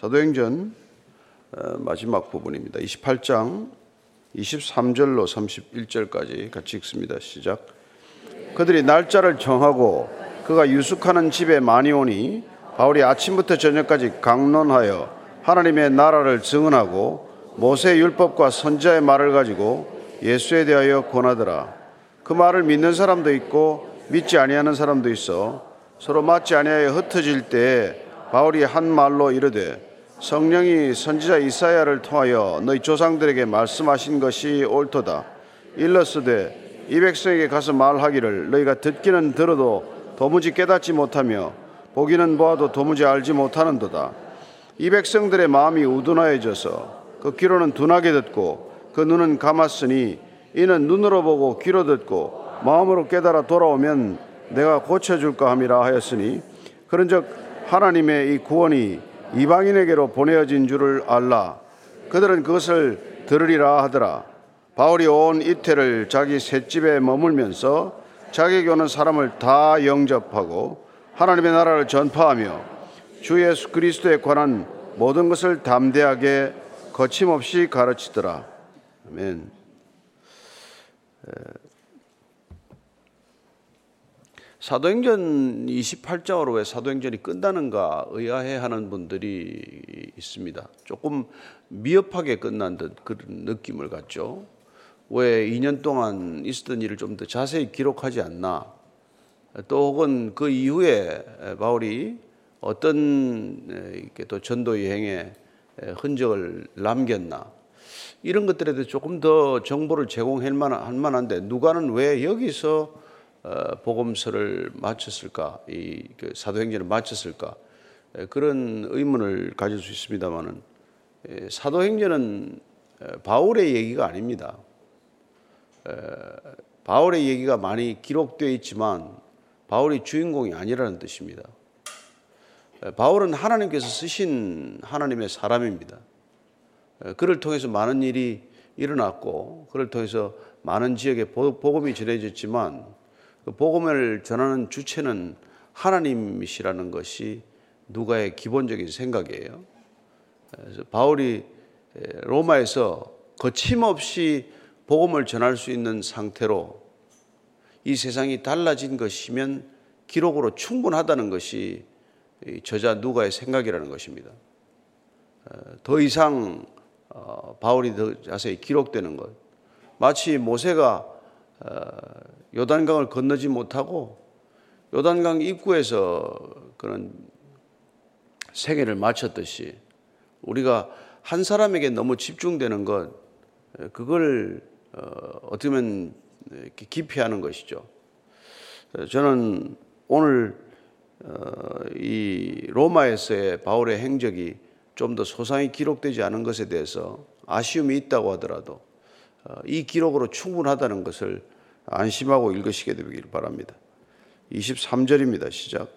사도행전 어, 마지막 부분입니다. 28장 23절로 31절까지 같이 읽습니다. 시작. 그들이 날짜를 정하고 그가 유숙하는 집에 많이 오니 바울이 아침부터 저녁까지 강론하여 하나님의 나라를 증언하고 모세 율법과 선자의 말을 가지고 예수에 대하여 권하더라. 그 말을 믿는 사람도 있고 믿지 아니하는 사람도 있어 서로 맞지 아니하여 흩어질 때 바울이 한 말로 이르되 성령이 선지자 이사야를 통하여 너희 조상들에게 말씀하신 것이 옳도다. 일러스되 이 백성에게 가서 말하기를 너희가 듣기는 들어도 도무지 깨닫지 못하며 보기는 보아도 도무지 알지 못하는도다. 이 백성들의 마음이 우둔하여져서 그 귀로는 둔하게 듣고 그 눈은 감았으니 이는 눈으로 보고 귀로 듣고 마음으로 깨달아 돌아오면 내가 고쳐줄까 함이라 하였으니 그런즉 하나님의 이 구원이 이방인에게로 보내어진 줄을 알라. 그들은 그것을 들으리라 하더라. 바울이 온 이태를 자기 셋집에 머물면서 자기에게 오는 사람을 다 영접하고 하나님의 나라를 전파하며 주 예수 그리스도에 관한 모든 것을 담대하게 거침없이 가르치더라. 아멘. 사도행전 28장으로 왜 사도행전이 끝나는가 의아해 하는 분들이 있습니다. 조금 미흡하게 끝난 듯 그런 느낌을 갖죠. 왜 2년 동안 있었던 일을 좀 더 자세히 기록하지 않나. 또 혹은 그 이후에 바울이 어떤 이렇게 또 전도 여행의 흔적을 남겼나. 이런 것들에 대해 조금 더 정보를 제공할 만한데 누가는 왜 여기서 어, 복음서를 마쳤을까, 이그 사도행전을 마쳤을까 그런 의문을 가질 수 있습니다만은 사도행전은 바울의 얘기가 아닙니다. 바울의 얘기가 많이 기록되어 있지만 바울이 주인공이 아니라는 뜻입니다. 바울은 하나님께서 쓰신 하나님의 사람입니다. 그를 통해서 많은 일이 일어났고 그를 통해서 많은 지역에 복음이 전해졌지만 그 복음을 전하는 주체는 하나님이시라는 것이 누가의 기본적인 생각이에요. 그래서 바울이 로마에서 거침없이 복음을 전할 수 있는 상태로 이 세상이 달라진 것이면 기록으로 충분하다는 것이 저자 누가의 생각이라는 것입니다. 더 이상 어, 바울이 더 자세히 기록되는 것. 마치 모세가 어, 요단강을 건너지 못하고 요단강 입구에서 그런 세계를 마쳤듯이 우리가 한 사람에게 너무 집중되는 것 그걸 어, 어떻게 보면 기피하는 것이죠. 저는 오늘 어, 이 로마에서의 바울의 행적이 좀 더 소상히 기록되지 않은 것에 대해서 아쉬움이 있다고 하더라도 어, 이 기록으로 충분하다는 것을 안심하고 읽으시게 되길 바랍니다. 23절입니다. 시작.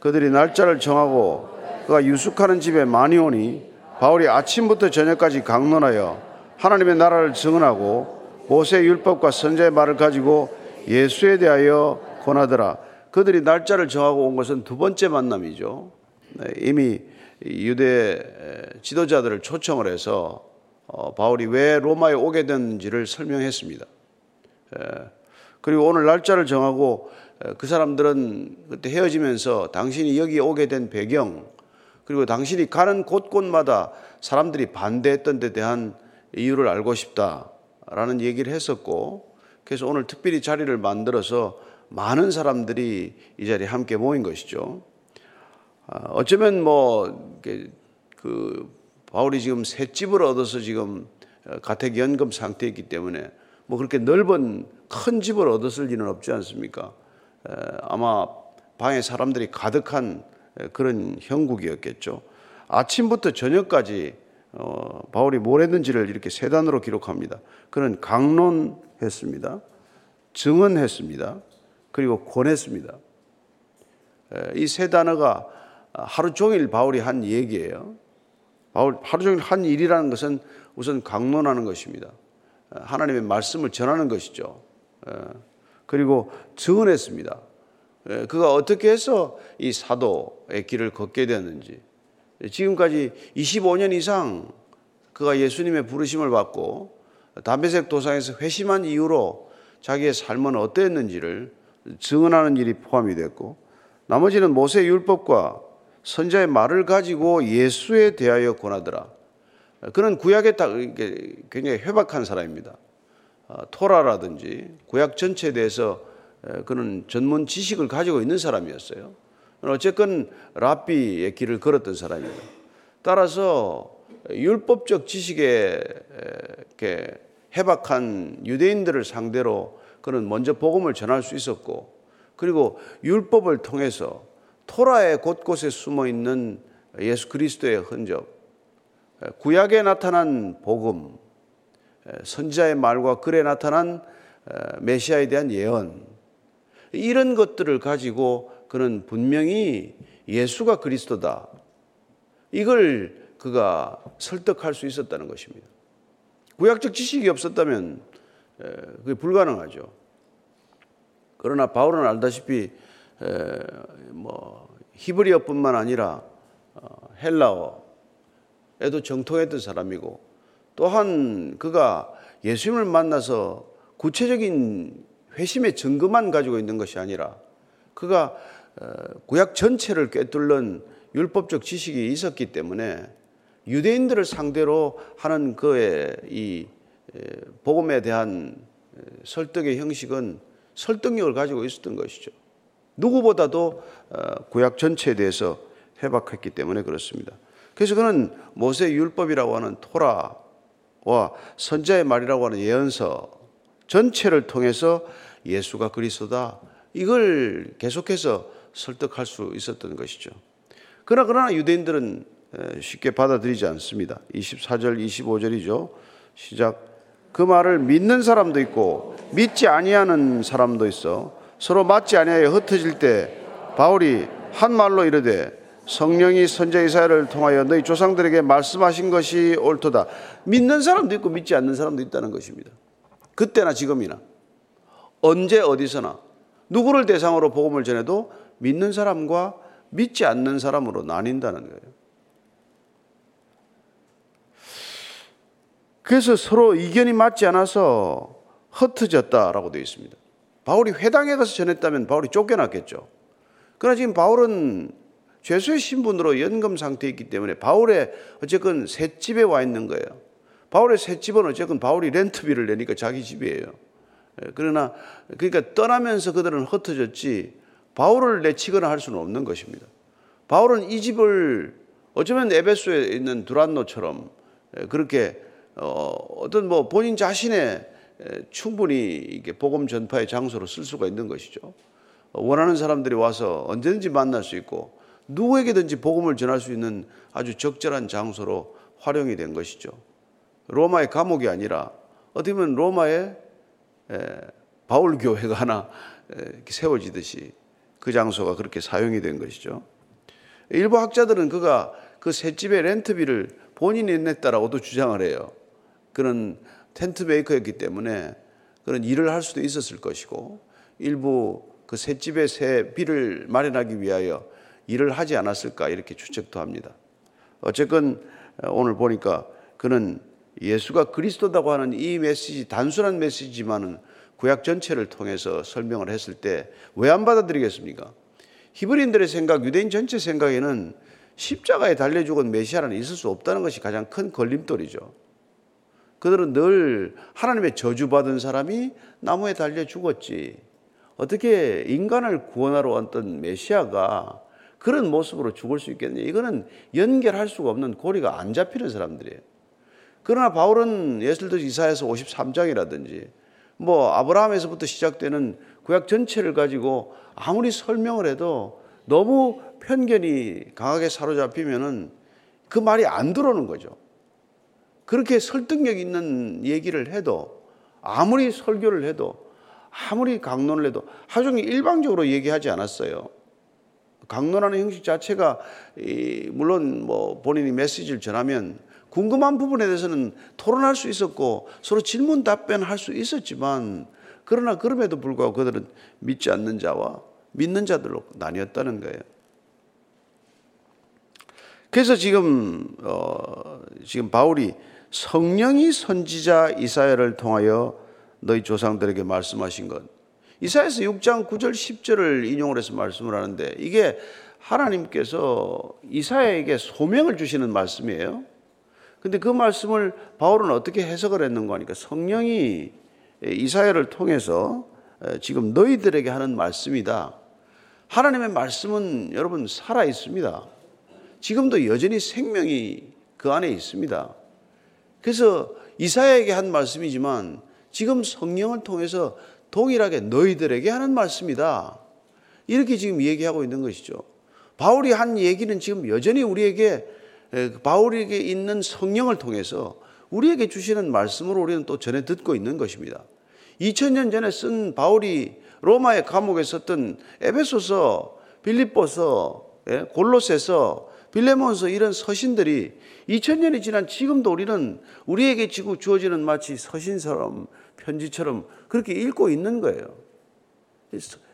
그들이 날짜를 정하고 그가 유숙하는 집에 많이 오니 바울이 아침부터 저녁까지 강론하여 하나님의 나라를 증언하고 모세 율법과 선자의 말을 가지고 예수에 대하여 권하더라. 그들이 날짜를 정하고 온 것은 두 번째 만남이죠. 네, 이미 유대 지도자들을 초청을 해서 어, 바울이 왜 로마에 오게 됐는지를 설명했습니다. 그리고 오늘 날짜를 정하고 그 사람들은 그때 헤어지면서 당신이 여기 오게 된 배경 그리고 당신이 가는 곳곳마다 사람들이 반대했던 데 대한 이유를 알고 싶다라는 얘기를 했었고 그래서 오늘 특별히 자리를 만들어서 많은 사람들이 이 자리에 함께 모인 것이죠. 아, 어쩌면 뭐, 그, 바울이 지금 새 집을 얻어서 지금 가택연금 상태에 있기 때문에 뭐 그렇게 넓은 큰 집을 얻었을 리는 없지 않습니까? 아마 방에 사람들이 가득한 그런 형국이었겠죠. 아침부터 저녁까지 어, 바울이 뭘 했는지를 이렇게 세 단으로 기록합니다. 그는 강론했습니다. 증언했습니다. 그리고 권했습니다. 이 세 단어가 하루 종일 바울이 한 얘기예요. 하루 종일 한 일이라는 것은 우선 강론하는 것입니다. 하나님의 말씀을 전하는 것이죠. 예. 그리고 증언했습니다. 예, 그가 어떻게 해서 이 사도의 길을 걷게 되었는지, 지금까지 25년 이상 그가 예수님의 부르심을 받고 담배색 도상에서 회심한 이후로 자기의 삶은 어땠는지를 증언하는 일이 포함이 됐고 나머지는 모세 율법과 선자의 말을 가지고 예수에 대하여 권하더라. 그는 구약에 딱 굉장히 회박한 사람입니다. 어, 토라라든지 구약 전체에 대해서 그는 전문 지식을 가지고 있는 사람이었어요. 어쨌건 랍비의 길을 걸었던 사람입니다. 따라서 율법적 지식에 해박한 유대인들을 상대로 그는 먼저 복음을 전할 수 있었고 그리고 율법을 통해서 토라의 곳곳에 숨어 있는 예수 그리스도의 흔적, 구약에 나타난 복음, 선지자의 말과 글에 나타난 메시아에 대한 예언, 이런 것들을 가지고 그는 분명히 예수가 그리스도다. 이걸 그가 설득할 수 있었다는 것입니다. 구약적 지식이 없었다면 그게 불가능하죠. 그러나 바울은 알다시피 뭐 히브리어뿐만 아니라 어, 헬라어에도 정통했던 사람이고 또한 그가 예수님을 만나서 구체적인 회심의 증거만 가지고 있는 것이 아니라 그가 어, 구약 전체를 꿰뚫는 율법적 지식이 있었기 때문에 유대인들을 상대로 하는 그의 이 복음에 대한 설득의 형식은 설득력을 가지고 있었던 것이죠. 누구보다도 어, 구약 전체에 대해서 해박했기 때문에 그렇습니다. 그래서 그는 모세 율법이라고 하는 토라와 선자의 말이라고 하는 예언서 전체를 통해서 예수가 그리스도다 이걸 계속해서 설득할 수 있었던 것이죠. 그러나 그러나 유대인들은 쉽게 받아들이지 않습니다. 24절 25절이죠. 시작 그 말을 믿는 사람도 있고 믿지 아니하는 사람도 있어 서로 맞지 아니하여 흩어질 때 바울이 한 말로 이르되 성령이 선자 이사야를 통하여 너희 조상들에게 말씀하신 것이 옳도다. 믿는 사람도 있고 믿지 않는 사람도 있다는 것입니다. 그때나 지금이나 언제 어디서나 누구를 대상으로 복음을 전해도 믿는 사람과 믿지 않는 사람으로 나뉜다는 거예요. 그래서 서로 이견이 맞지 않아서 흩어졌다라고 되어 있습니다. 바울이 회당에 가서 전했다면 바울이 쫓겨났겠죠. 그러나 지금 바울은 죄수의 신분으로 연금 상태에 있기 때문에 바울의 어쨌건 셋집에 와 있는 거예요. 바울의 셋집은 어쨌건 바울이 렌트비를 내니까 자기 집이에요. 예, 그러나 그러니까 떠나면서 그들은 흩어졌지 바울을 내치거나 할 수는 없는 것입니다. 바울은 이 집을 어쩌면 에베소에 있는 두란노처럼 예, 그렇게 어, 어떤 뭐 본인 자신의 충분히 이게 복음 전파의 장소로 쓸 수가 있는 것이죠. 원하는 사람들이 와서 언제든지 만날 수 있고 누구에게든지 복음을 전할 수 있는 아주 적절한 장소로 활용이 된 것이죠. 로마의 감옥이 아니라 어떻게 보면 로마의 바울 교회가 하나 세워지듯이 그 장소가 그렇게 사용이 된 것이죠. 일부 학자들은 그가 그 셋집의 렌트비를 본인이 냈다라고도 주장을 해요. 그런 텐트 메이커였기 때문에 그런 일을 할 수도 있었을 것이고 일부 그 셋집의 새 비를 마련하기 위하여 일을 하지 않았을까 이렇게 추측도 합니다. 어쨌건 오늘 보니까 그는 예수가 그리스도다고 하는 이 메시지 단순한 메시지만은 구약 전체를 통해서 설명을 했을 때 왜 안 받아들이겠습니까? 히브리인들의 생각, 유대인 전체 생각에는 십자가에 달려 죽은 메시아는 있을 수 없다는 것이 가장 큰 걸림돌이죠. 그들은 늘 하나님의 저주받은 사람이 나무에 달려 죽었지. 어떻게 인간을 구원하러 왔던 메시아가 그런 모습으로 죽을 수 있겠냐. 이거는 연결할 수가 없는 고리가 안 잡히는 사람들이에요. 그러나 바울은 들어 이사에서 53장이라든지 뭐 아브라함에서부터 시작되는 구약 전체를 가지고 아무리 설명을 해도 너무 편견이 강하게 사로잡히면은 그 말이 안 들어오는 거죠. 그렇게 설득력 있는 얘기를 해도 아무리 설교를 해도 아무리 강론을 해도 하루 종일 일방적으로 얘기하지 않았어요. 강론하는 형식 자체가 물론 뭐 본인이 메시지를 전하면 궁금한 부분에 대해서는 토론할 수 있었고 서로 질문 답변할 수 있었지만 그러나 그럼에도 불구하고 그들은 믿지 않는 자와 믿는 자들로 나뉘었다는 거예요. 그래서 지금 어, 지금 바울이 성령이 선지자 이사야를 통하여 너희 조상들에게 말씀하신 것. 이사야서 6장 9절 10절을 인용을 해서 말씀을 하는데 이게 하나님께서 이사야에게 소명을 주시는 말씀이에요. 근데 그 말씀을 바울은 어떻게 해석을 했는가 하니까 성령이 이사야를 통해서 지금 너희들에게 하는 말씀이다. 하나님의 말씀은 여러분 살아 있습니다. 지금도 여전히 생명이 그 안에 있습니다. 그래서 이사야에게 한 말씀이지만 지금 성령을 통해서 동일하게 너희들에게 하는 말씀이다. 이렇게 지금 얘기하고 있는 것이죠. 바울이 한 얘기는 지금 여전히 우리에게 바울에게 있는 성령을 통해서 우리에게 주시는 말씀으로 우리는 또 전해 듣고 있는 것입니다. 2000년 전에 쓴 바울이 로마의 감옥에 썼던 에베소서, 빌립보서, 예, 골로새서, 빌레몬서 이런 서신들이 2000년이 지난 지금도 우리는 우리에게 지고 주어지는 마치 서신처럼 편지처럼 그렇게 읽고 있는 거예요.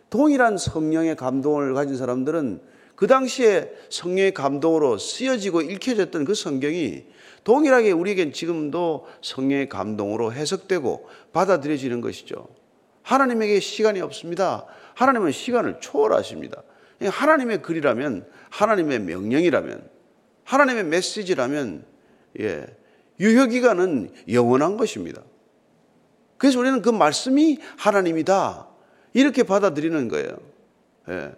동일한 성령의 감동을 가진 사람들은 그 당시에 성령의 감동으로 쓰여지고 읽혀졌던 그 성경이 동일하게 우리에겐 지금도 성령의 감동으로 해석되고 받아들여지는 것이죠. 하나님에게 시간이 없습니다. 하나님은 시간을 초월하십니다. 하나님의 글이라면, 하나님의 명령이라면, 하나님의 메시지라면, 예, 유효기간은 영원한 것입니다. 그래서 우리는 그 말씀이 하나님이다. 이렇게 받아들이는 거예요. 예.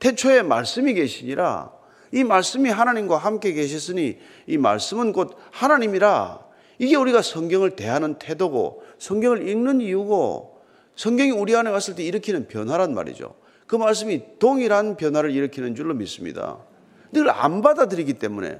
태초에 말씀이 계시니라 이 말씀이 하나님과 함께 계셨으니 이 말씀은 곧 하나님이라 이게 우리가 성경을 대하는 태도고 성경을 읽는 이유고 성경이 우리 안에 왔을 때 일으키는 변화란 말이죠. 그 말씀이 동일한 변화를 일으키는 줄로 믿습니다. 늘 안 받아들이기 때문에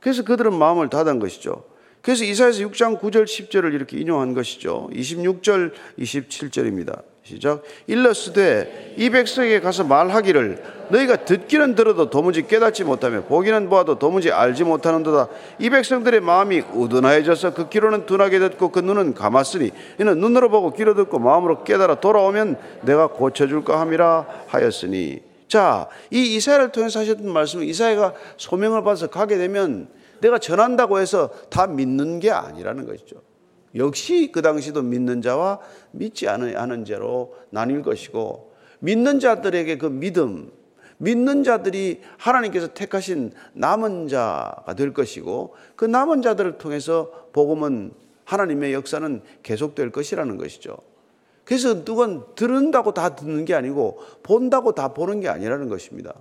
그래서 그들은 마음을 닫은 것이죠. 그래서 이사에서 6장 9절 10절을 이렇게 인용한 것이죠. 26절 27절입니다. 시작. 일러스되 이 백성에게 가서 말하기를 너희가 듣기는 들어도 도무지 깨닫지 못하며 보기는 보아도 도무지 알지 못하는도다. 이 백성들의 마음이 우둔하여져서 그 귀로는 둔하게 듣고 그 눈은 감았으니 이는 눈으로 보고 귀로 듣고 마음으로 깨달아 돌아오면 내가 고쳐줄까 함이라 하였으니 자, 이 이사야를 통해서 하셨던 말씀은 이사야가 소명을 받아서 가게 되면 내가 전한다고 해서 다 믿는 게 아니라는 것이죠. 역시 그 당시도 믿는 자와 믿지 않은 자로 나뉠 것이고 믿는 자들에게 그 믿음, 믿는 자들이 하나님께서 택하신 남은 자가 될 것이고 그 남은 자들을 통해서 복음은 하나님의 역사는 계속될 것이라는 것이죠. 그래서 누군 들은다고 다 듣는 게 아니고 본다고 다 보는 게 아니라는 것입니다.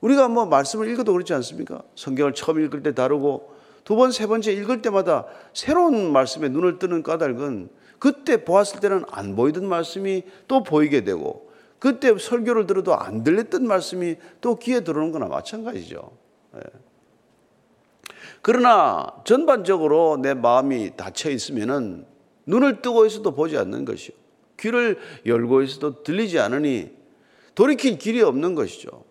우리가 뭐 말씀을 읽어도 그렇지 않습니까? 성경을 처음 읽을 때 다르고 두 번, 세 번째 읽을 때마다 새로운 말씀에 눈을 뜨는 까닭은 그때 보았을 때는 안 보이던 말씀이 또 보이게 되고 그때 설교를 들어도 안 들렸던 말씀이 또 귀에 들어오는 거나 마찬가지죠. 예. 그러나 전반적으로 내 마음이 닫혀 있으면은 눈을 뜨고 있어도 보지 않는 것이요. 귀를 열고 있어도 들리지 않으니 돌이킬 길이 없는 것이죠.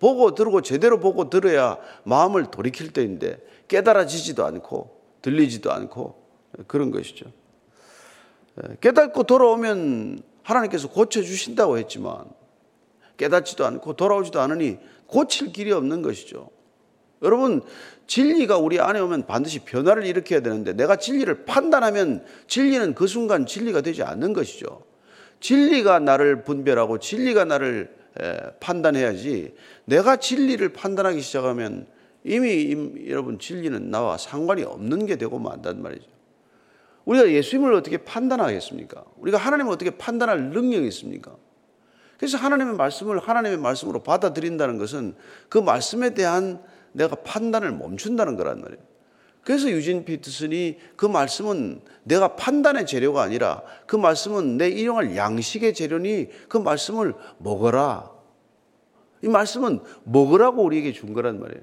보고 들고 제대로 보고 들어야 마음을 돌이킬 때인데 깨달아지지도 않고 들리지도 않고 그런 것이죠. 예, 깨닫고 돌아오면 하나님께서 고쳐주신다고 했지만 깨닫지도 않고 돌아오지도 않으니 고칠 길이 없는 것이죠. 여러분, 진리가 우리 안에 오면 반드시 변화를 일으켜야 되는데 내가 진리를 판단하면 진리는 그 순간 진리가 되지 않는 것이죠. 진리가 나를 분별하고 진리가 나를 판단해야지 내가 진리를 판단하기 시작하면 이미 여러분 진리는 나와 상관이 없는 게 되고 만단 말이죠. 우리가 예수님을 어떻게 판단하겠습니까? 우리가 하나님을 어떻게 판단할 능력이 있습니까? 그래서 하나님의 말씀을 하나님의 말씀으로 받아들인다는 것은 그 말씀에 대한 내가 판단을 멈춘다는 거란 말이에요. 그래서 유진 피트슨이 그 말씀은 내가 판단의 재료가 아니라 그 말씀은 내 일용할 양식의 재료니 그 말씀을 먹어라. 이 말씀은 먹으라고 우리에게 준 거란 말이에요.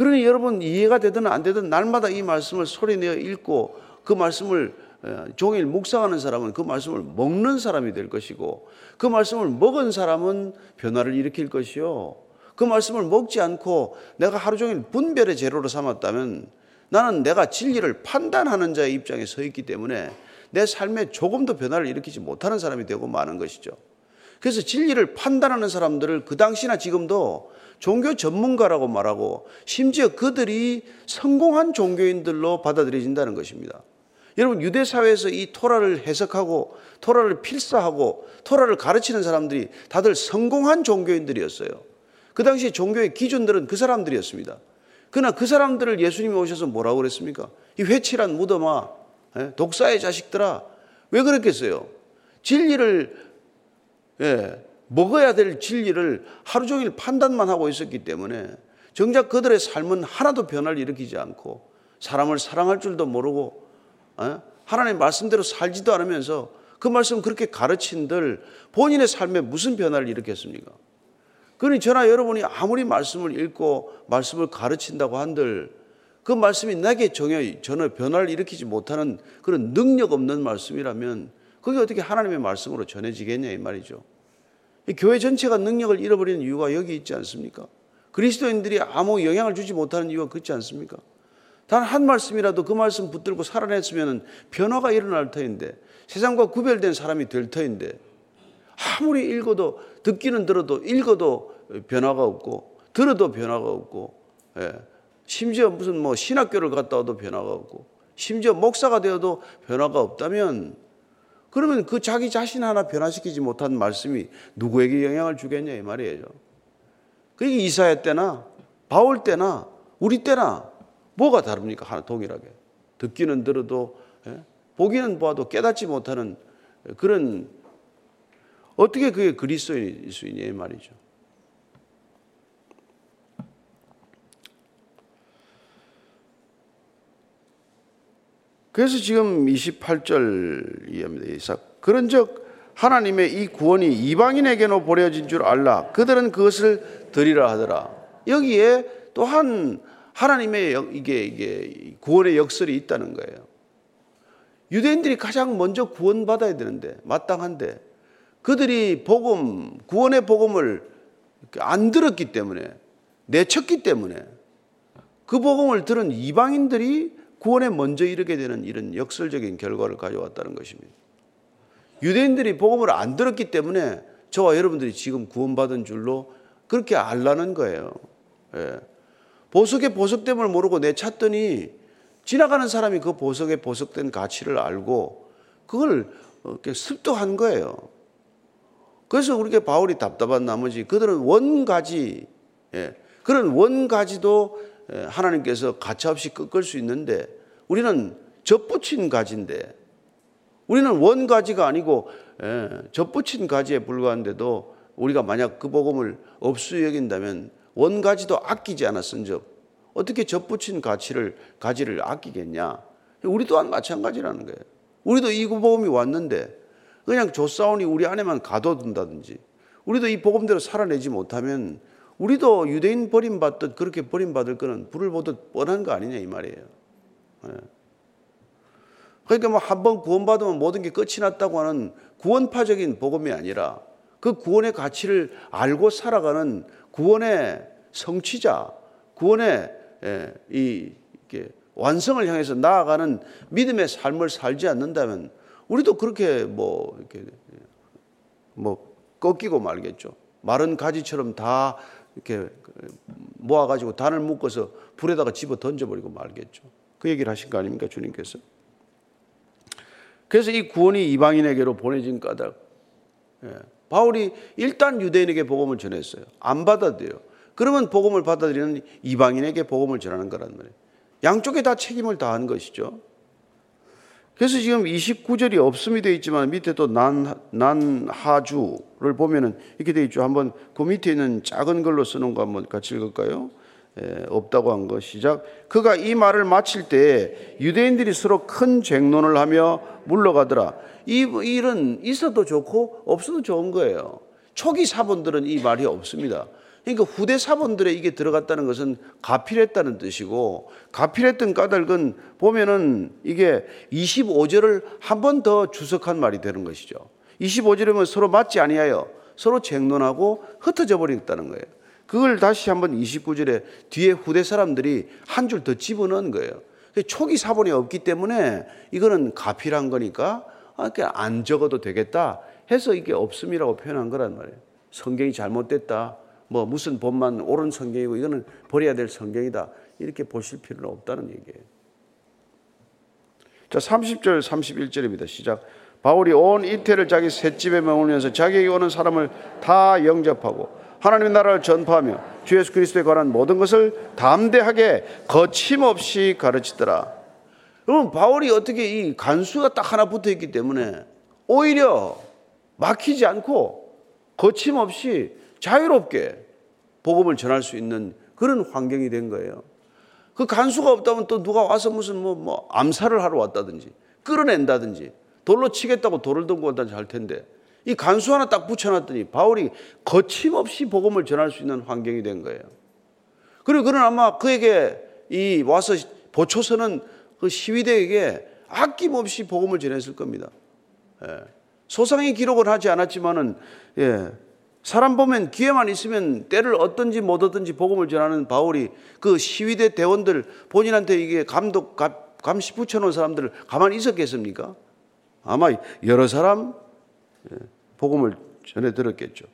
그러니 여러분 이해가 되든 안 되든 날마다 이 말씀을 소리내어 읽고 그 말씀을 어, 종일 묵상하는 사람은 그 말씀을 먹는 사람이 될 것이고 그 말씀을 먹은 사람은 변화를 일으킬 것이요. 그 말씀을 먹지 않고 내가 하루 종일 분별의 재료로 삼았다면 나는 내가 진리를 판단하는 자의 입장에 서 있기 때문에 내 삶에 조금도 변화를 일으키지 못하는 사람이 되고 마는 것이죠. 그래서 진리를 판단하는 사람들을 그 당시나 지금도 종교 전문가라고 말하고 심지어 그들이 성공한 종교인들로 받아들여진다는 것입니다. 여러분 유대 사회에서 이 토라를 해석하고 토라를 필사하고 토라를 가르치는 사람들이 다들 성공한 종교인들이었어요. 그 당시 종교의 기준들은 그 사람들이었습니다. 그러나 그 사람들을 예수님이 오셔서 뭐라고 그랬습니까? 이 회칠한 무덤아, 예? 독사의 자식들아, 왜 그랬겠어요? 진리를 예, 먹어야 될 진리를 하루 종일 판단만 하고 있었기 때문에 정작 그들의 삶은 하나도 변화를 일으키지 않고 사람을 사랑할 줄도 모르고 예? 하나님 말씀대로 살지도 않으면서 그 말씀 그렇게 가르친들 본인의 삶에 무슨 변화를 일으켰습니까? 그러니 저나 여러분이 아무리 말씀을 읽고 말씀을 가르친다고 한들 그 말씀이 내게 전혀, 전혀 변화를 일으키지 못하는 그런 능력 없는 말씀이라면 그게 어떻게 하나님의 말씀으로 전해지겠냐 이 말이죠. 이 교회 전체가 능력을 잃어버리는 이유가 여기 있지 않습니까? 그리스도인들이 아무 영향을 주지 못하는 이유가 그렇지 않습니까? 단 한 말씀이라도 그 말씀 붙들고 살아냈으면 변화가 일어날 터인데 세상과 구별된 사람이 될 터인데 아무리 읽어도 듣기는 들어도 읽어도 변화가 없고 들어도 변화가 없고 예. 심지어 무슨 뭐 신학교를 갔다 와도 변화가 없고 심지어 목사가 되어도 변화가 없다면 그러면 그 자기 자신 하나 변화시키지 못한 말씀이 누구에게 영향을 주겠냐 이 말이에요. 그게 이사야 때나 바울 때나 우리 때나 뭐가 다릅니까? 하나 동일하게 듣기는 들어도 예? 보기는 보아도 깨닫지 못하는 그런 어떻게 그게 그리스도인일 수 있냐 이 말이죠. 그래서 지금 28절 이해합니다. 그런즉 하나님의 이 구원이 이방인에게로 보내진 줄 알라. 그들은 그것을 드리라 하더라. 여기에 또한 하나님의 이게 이게 구원의 역설이 있다는 거예요. 유대인들이 가장 먼저 구원받아야 되는데 마땅한데 그들이 복음 구원의 복음을 안 들었기 때문에 내쳤기 때문에 그 복음을 들은 이방인들이 구원에 먼저 이르게 되는 이런 역설적인 결과를 가져왔다는 것입니다. 유대인들이 복음을 안 들었기 때문에 저와 여러분들이 지금 구원받은 줄로 그렇게 알라는 거예요. 예. 보석의 보석됨을 모르고 내 찾더니 지나가는 사람이 그 보석의 보석된 가치를 알고 그걸 이렇게 습득한 거예요. 그래서 우리가 바울이 답답한 나머지 그들은 원가지, 예. 그런 원가지도 예, 하나님께서 가차없이 꺾을 수 있는데 우리는 젖붙인 가지인데 우리는 원 가지가 아니고 예, 젖붙인 가지에 불과한데도 우리가 만약 그 복음을 없수 여긴다면 원 가지도 아끼지 않았은즉 어떻게 젖붙인 가치를 가지를 아끼겠냐? 우리 또한 마찬가지라는 거예요. 우리도 이 복음이 왔는데 그냥 조사원이 우리 안에만 가둬둔다든지 우리도 이 복음대로 살아내지 못하면 우리도 유대인 버림받듯 그렇게 버림받을 거는 불을 보듯 뻔한 거 아니냐 이 말이에요. 예. 그러니까 뭐 한 번 구원받으면 모든 게 끝이 났다고 하는 구원파적인 복음이 아니라 그 구원의 가치를 알고 살아가는 구원의 성취자, 구원의 예, 이 완성을 향해서 나아가는 믿음의 삶을 살지 않는다면 우리도 그렇게 뭐 이렇게 뭐 꺾이고 말겠죠. 마른 가지처럼 다 이렇게 모아가지고 단을 묶어서 불에다가 집어 던져버리고 말겠죠. 그 얘기를 하신 거 아닙니까, 주님께서? 그래서 이 구원이 이방인에게로 보내진 까닭. 예. 바울이 일단 유대인에게 복음을 전했어요. 안 받아들여요. 그러면 복음을 받아들이는 이방인에게 복음을 전하는 거란 말이에요. 양쪽에 다 책임을 다한 것이죠. 그래서 지금 29절이 없음이 되어 있지만 밑에 또 난, 난하주를 보면은 이렇게 되어 있죠. 한번 그 밑에 있는 작은 걸로 쓰는 거 한번 같이 읽을까요? 예, 없다고 한 거 시작. 그가 이 말을 마칠 때 유대인들이 서로 큰 쟁론을 하며 물러가더라. 이 일은 있어도 좋고 없어도 좋은 거예요. 초기 사본들은 이 말이 없습니다. 그러니까 후대 사본들에 이게 들어갔다는 것은 가필했다는 뜻이고 가필했던 까닭은 보면은 이게 25절을 한 번 더 주석한 말이 되는 것이죠. 25절이면 서로 맞지 아니하여 서로 쟁론하고 흩어져 버렸다는 거예요. 그걸 다시 한번 29절에 뒤에 후대 사람들이 한 줄 더 집어넣은 거예요. 초기 사본이 없기 때문에 이거는 가필한 거니까 아, 안 적어도 되겠다 해서 이게 없음이라고 표현한 거란 말이에요. 성경이 잘못됐다. 뭐 무슨 법만 옳은 성경이고 이거는 버려야 될 성경이다. 이렇게 보실 필요는 없다는 얘기예요. 자, 30절 31절입니다. 시작. 바울이 온 이태를 자기 셋집에 머물면서 자기에게 오는 사람을 다 영접하고 하나님의 나라를 전파하며 주 예수 그리스도에 관한 모든 것을 담대하게 거침없이 가르치더라. 그럼 바울이 어떻게 이 간수가 딱 하나 붙어 있기 때문에 오히려 막히지 않고 거침없이 자유롭게 복음을 전할 수 있는 그런 환경이 된 거예요. 그 간수가 없다면 또 누가 와서 무슨 뭐, 뭐 암살을 하러 왔다든지 끌어낸다든지 돌로 치겠다고 돌을 들고 온다든지 할 텐데 이 간수 하나 딱 붙여놨더니 바울이 거침없이 복음을 전할 수 있는 환경이 된 거예요. 그리고 그는 아마 그에게 이 와서 보초서는 그 시위대에게 아낌없이 복음을 전했을 겁니다. 예. 소상히 기록을 하지 않았지만은 예. 사람 보면 기회만 있으면 때를 얻든지 못 얻든지 복음을 전하는 바울이 그 시위대 대원들 본인한테 이게 감독 감시 붙여놓은 사람들을 가만히 있었겠습니까? 아마 여러 사람 예, 복음을 전해 들었겠죠.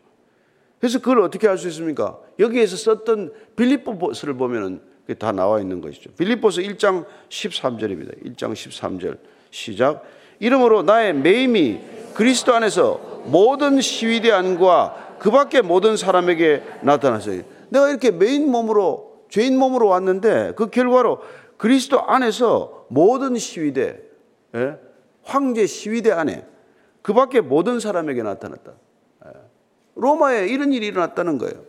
그래서 그걸 어떻게 할수 있습니까? 여기에서 썼던 빌립보서를 보면은 다 나와 있는 것이죠. 빌립보서 1장 13절입니다. 1장 13절 시작. 이름으로 나의 매임이 그리스도 안에서 모든 시위대 안과 그 밖에 모든 사람에게 나타났어요. 내가 이렇게 메인 몸으로 죄인 몸으로 왔는데 그 결과로 그리스도 안에서 모든 시위대, 예? 황제 시위대 안에 그 밖에 모든 사람에게 나타났다. 예. 로마에 이런 일이 일어났다는 거예요.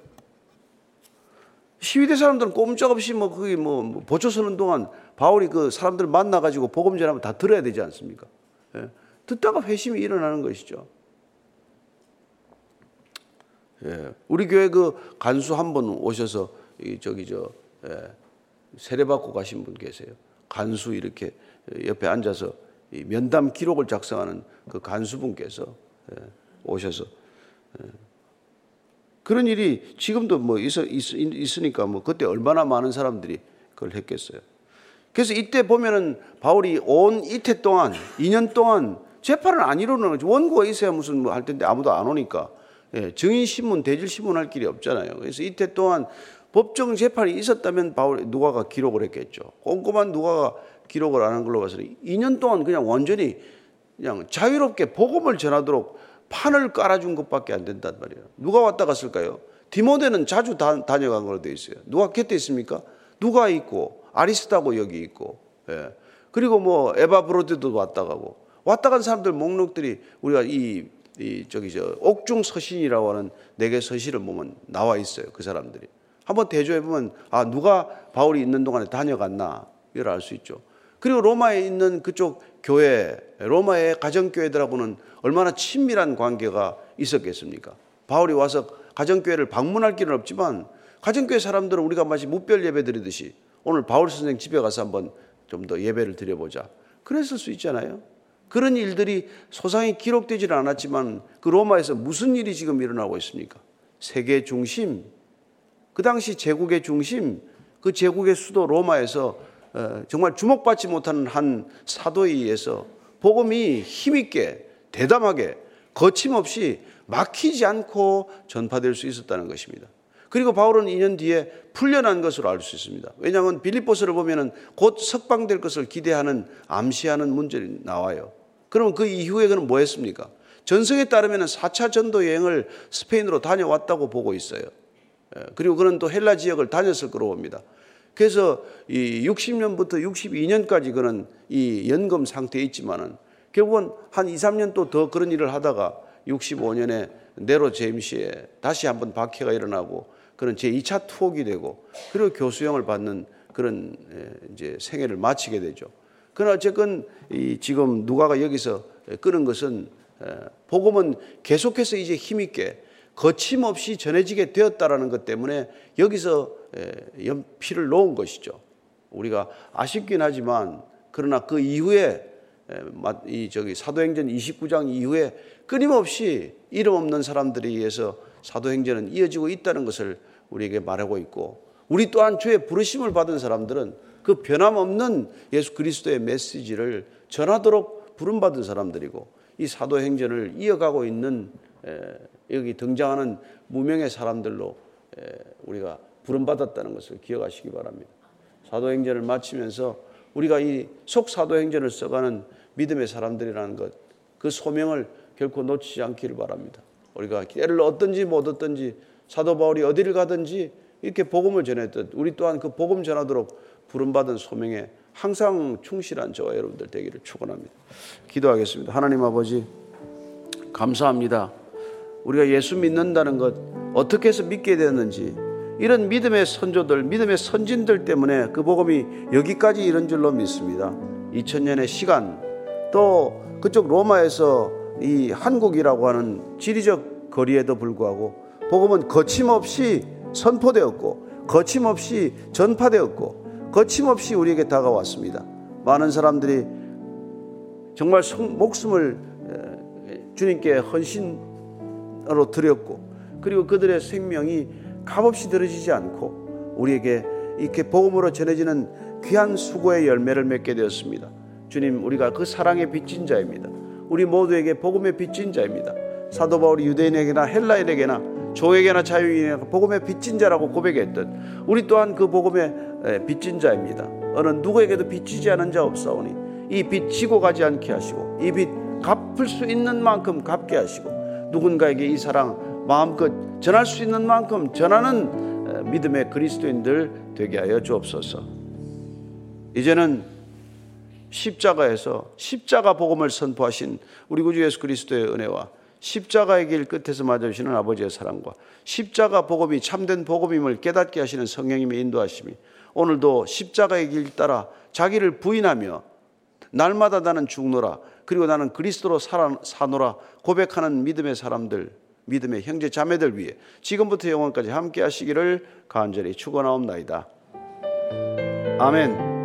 시위대 사람들은 꼼짝없이 뭐 거기 뭐, 뭐 보초 서는 동안 바울이 그 사람들 만나가지고 복음 전하면 다 들어야 되지 않습니까? 예. 듣다가 회심이 일어나는 것이죠. 예. 우리 교회 그 간수 한분 오셔서 이 저기 저 예. 세례 받고 가신 분 계세요. 간수 이렇게 옆에 앉아서 면담 기록을 작성하는 그 간수분께서 예, 오셔서 예. 그런 일이 지금도 뭐 있어, 있, 으니까 뭐 그때 얼마나 많은 사람들이 그걸 했겠어요. 그래서 이때 보면은 바울이 온 이태 동안 2년 동안 재판을 안 이루는 거죠. 원고가 있어야 무슨 뭐 할 텐데 아무도 안 오니까 예, 증인 신문, 대질 신문 할 길이 없잖아요. 그래서 이때 동안 법정 재판이 있었다면 바울 누가가 기록을 했겠죠. 꼼꼼한 누가가 기록을 안 한 걸로 봐서는 2년 동안 그냥 완전히 그냥 자유롭게 복음을 전하도록 판을 깔아준 것밖에 안 된단 말이에요. 누가 왔다 갔을까요? 디모데는 자주 다, 녀간 걸로 되어 있어요. 누가 곁에 있습니까? 누가 있고 아리스타고 여기 있고 예. 그리고 뭐 에바 브로드도 왔다 가고 왔다 간 사람들 목록들이 우리가 이, 이 저기 저 옥중 서신이라고 하는 네 개 서신을 보면 나와 있어요. 그 사람들이 한번 대조해 보면 아 누가 바울이 있는 동안에 다녀갔나 이걸 알 수 있죠. 그리고 로마에 있는 그쪽 교회, 로마의 가정교회들하고는 얼마나 친밀한 관계가 있었겠습니까? 바울이 와서 가정교회를 방문할 길은 없지만 가정교회 사람들은 우리가 마치 무별 예배 드리듯이 오늘 바울 선생 집에 가서 한번 좀 더 예배를 드려보자. 그랬을 수 있잖아요. 그런 일들이 소상히 기록되지는 않았지만 그 로마에서 무슨 일이 지금 일어나고 있습니까? 세계 중심, 그 당시 제국의 중심, 그 제국의 수도 로마에서 어, 정말 주목받지 못하는 한 사도에 의해서 복음이 힘있게 대담하게 거침없이 막히지 않고 전파될 수 있었다는 것입니다. 그리고 바울은 2년 뒤에 풀려난 것으로 알 수 있습니다. 왜냐하면 빌립보서를 보면은 곧 석방될 것을 기대하는 암시하는 문제이 나와요. 그럼 그 이후에 그는 뭐 했습니까? 전성에 따르면 4차 전도 여행을 스페인으로 다녀왔다고 보고 있어요. 예, 그리고 그는 또 헬라 지역을 다녔을 거로 봅니다. 그래서 이 60년부터 62년까지 그는 이 연금 상태에 있지만은 결국은 한 2, 3년 또 더 그런 일을 하다가 65년에 네로 제임시에 다시 한번 박해가 일어나고 그런 제2차 투옥이 되고 그리고 교수형을 받는 그런 이제 생애를 마치게 되죠. 그러나 어쨌건 이 지금 누가가 여기서 끄는 것은 복음은 계속해서 이제 힘있게 거침없이 전해지게 되었다라는 것 때문에 여기서 연필을 놓은 것이죠. 우리가 아쉽긴 하지만 그러나 그 이후에 이 저기 사도행전 29장 이후에 끊임없이 이름 없는 사람들에 의해서 사도행전은 이어지고 있다는 것을 우리에게 말하고 있고 우리 또한 주의 부르심을 받은 사람들은 그 변함없는 예수 그리스도의 메시지를 전하도록 부름받은 사람들이고 이 사도행전을 이어가고 있는 여기 등장하는 무명의 사람들로 우리가 부름받았다는 것을 기억하시기 바랍니다. 사도행전을 마치면서 우리가 이 속사도행전을 써가는 믿음의 사람들이라는 것, 그 소명을 결코 놓치지 않기를 바랍니다. 우리가 때를 얻든지 못 얻든지 사도 바울이 어디를 가든지 이렇게 복음을 전했듯 우리 또한 그 복음 전하도록 부름받은 소명에 항상 충실한 저와 여러분들 되기를 축원합니다. 기도하겠습니다. 하나님 아버지 감사합니다. 우리가 예수 믿는다는 것 어떻게 해서 믿게 되었는지 이런 믿음의 선조들, 믿음의 선진들 때문에 그 복음이 여기까지 이런 줄로 믿습니다. 2000년의 시간 또 그쪽 로마에서 이 한국이라고 하는 지리적 거리에도 불구하고 복음은 거침없이 선포되었고 거침없이 전파되었고 거침없이 우리에게 다가왔습니다. 많은 사람들이 정말 목숨을 주님께 헌신으로 드렸고 그리고 그들의 생명이 값없이 들어지지 않고 우리에게 이렇게 복음으로 전해지는 귀한 수고의 열매를 맺게 되었습니다. 주님, 우리가 그 사랑의 빚진 자입니다. 우리 모두에게 복음의 빚진 자입니다. 사도 바울이 유대인에게나 헬라인에게나 조에게나 자유인에게나 복음의 빚진 자라고 고백했듯 우리 또한 그 복음의 빚진 자입니다. 어느 누구에게도 빚지지 않은 자 없사오니 이 빚 지고 가지 않게 하시고 이 빚 갚을 수 있는 만큼 갚게 하시고 누군가에게 이 사랑 마음껏 전할 수 있는 만큼 전하는 믿음의 그리스도인들 되게 하여 주옵소서. 이제는 십자가에서 십자가 복음을 선포하신 우리 구주 예수 그리스도의 은혜와 십자가의 길 끝에서 맞으시는 아버지의 사랑과 십자가 복음이 참된 복음임을 깨닫게 하시는 성령님의 인도하심이 오늘도 십자가의 길 따라 자기를 부인하며 날마다 나는 죽노라 그리고 나는 그리스도로 사노라 고백하는 믿음의 사람들 믿음의 형제 자매들 위해 지금부터 영원까지 함께 하시기를 간절히 축원하옵나이다. 아멘.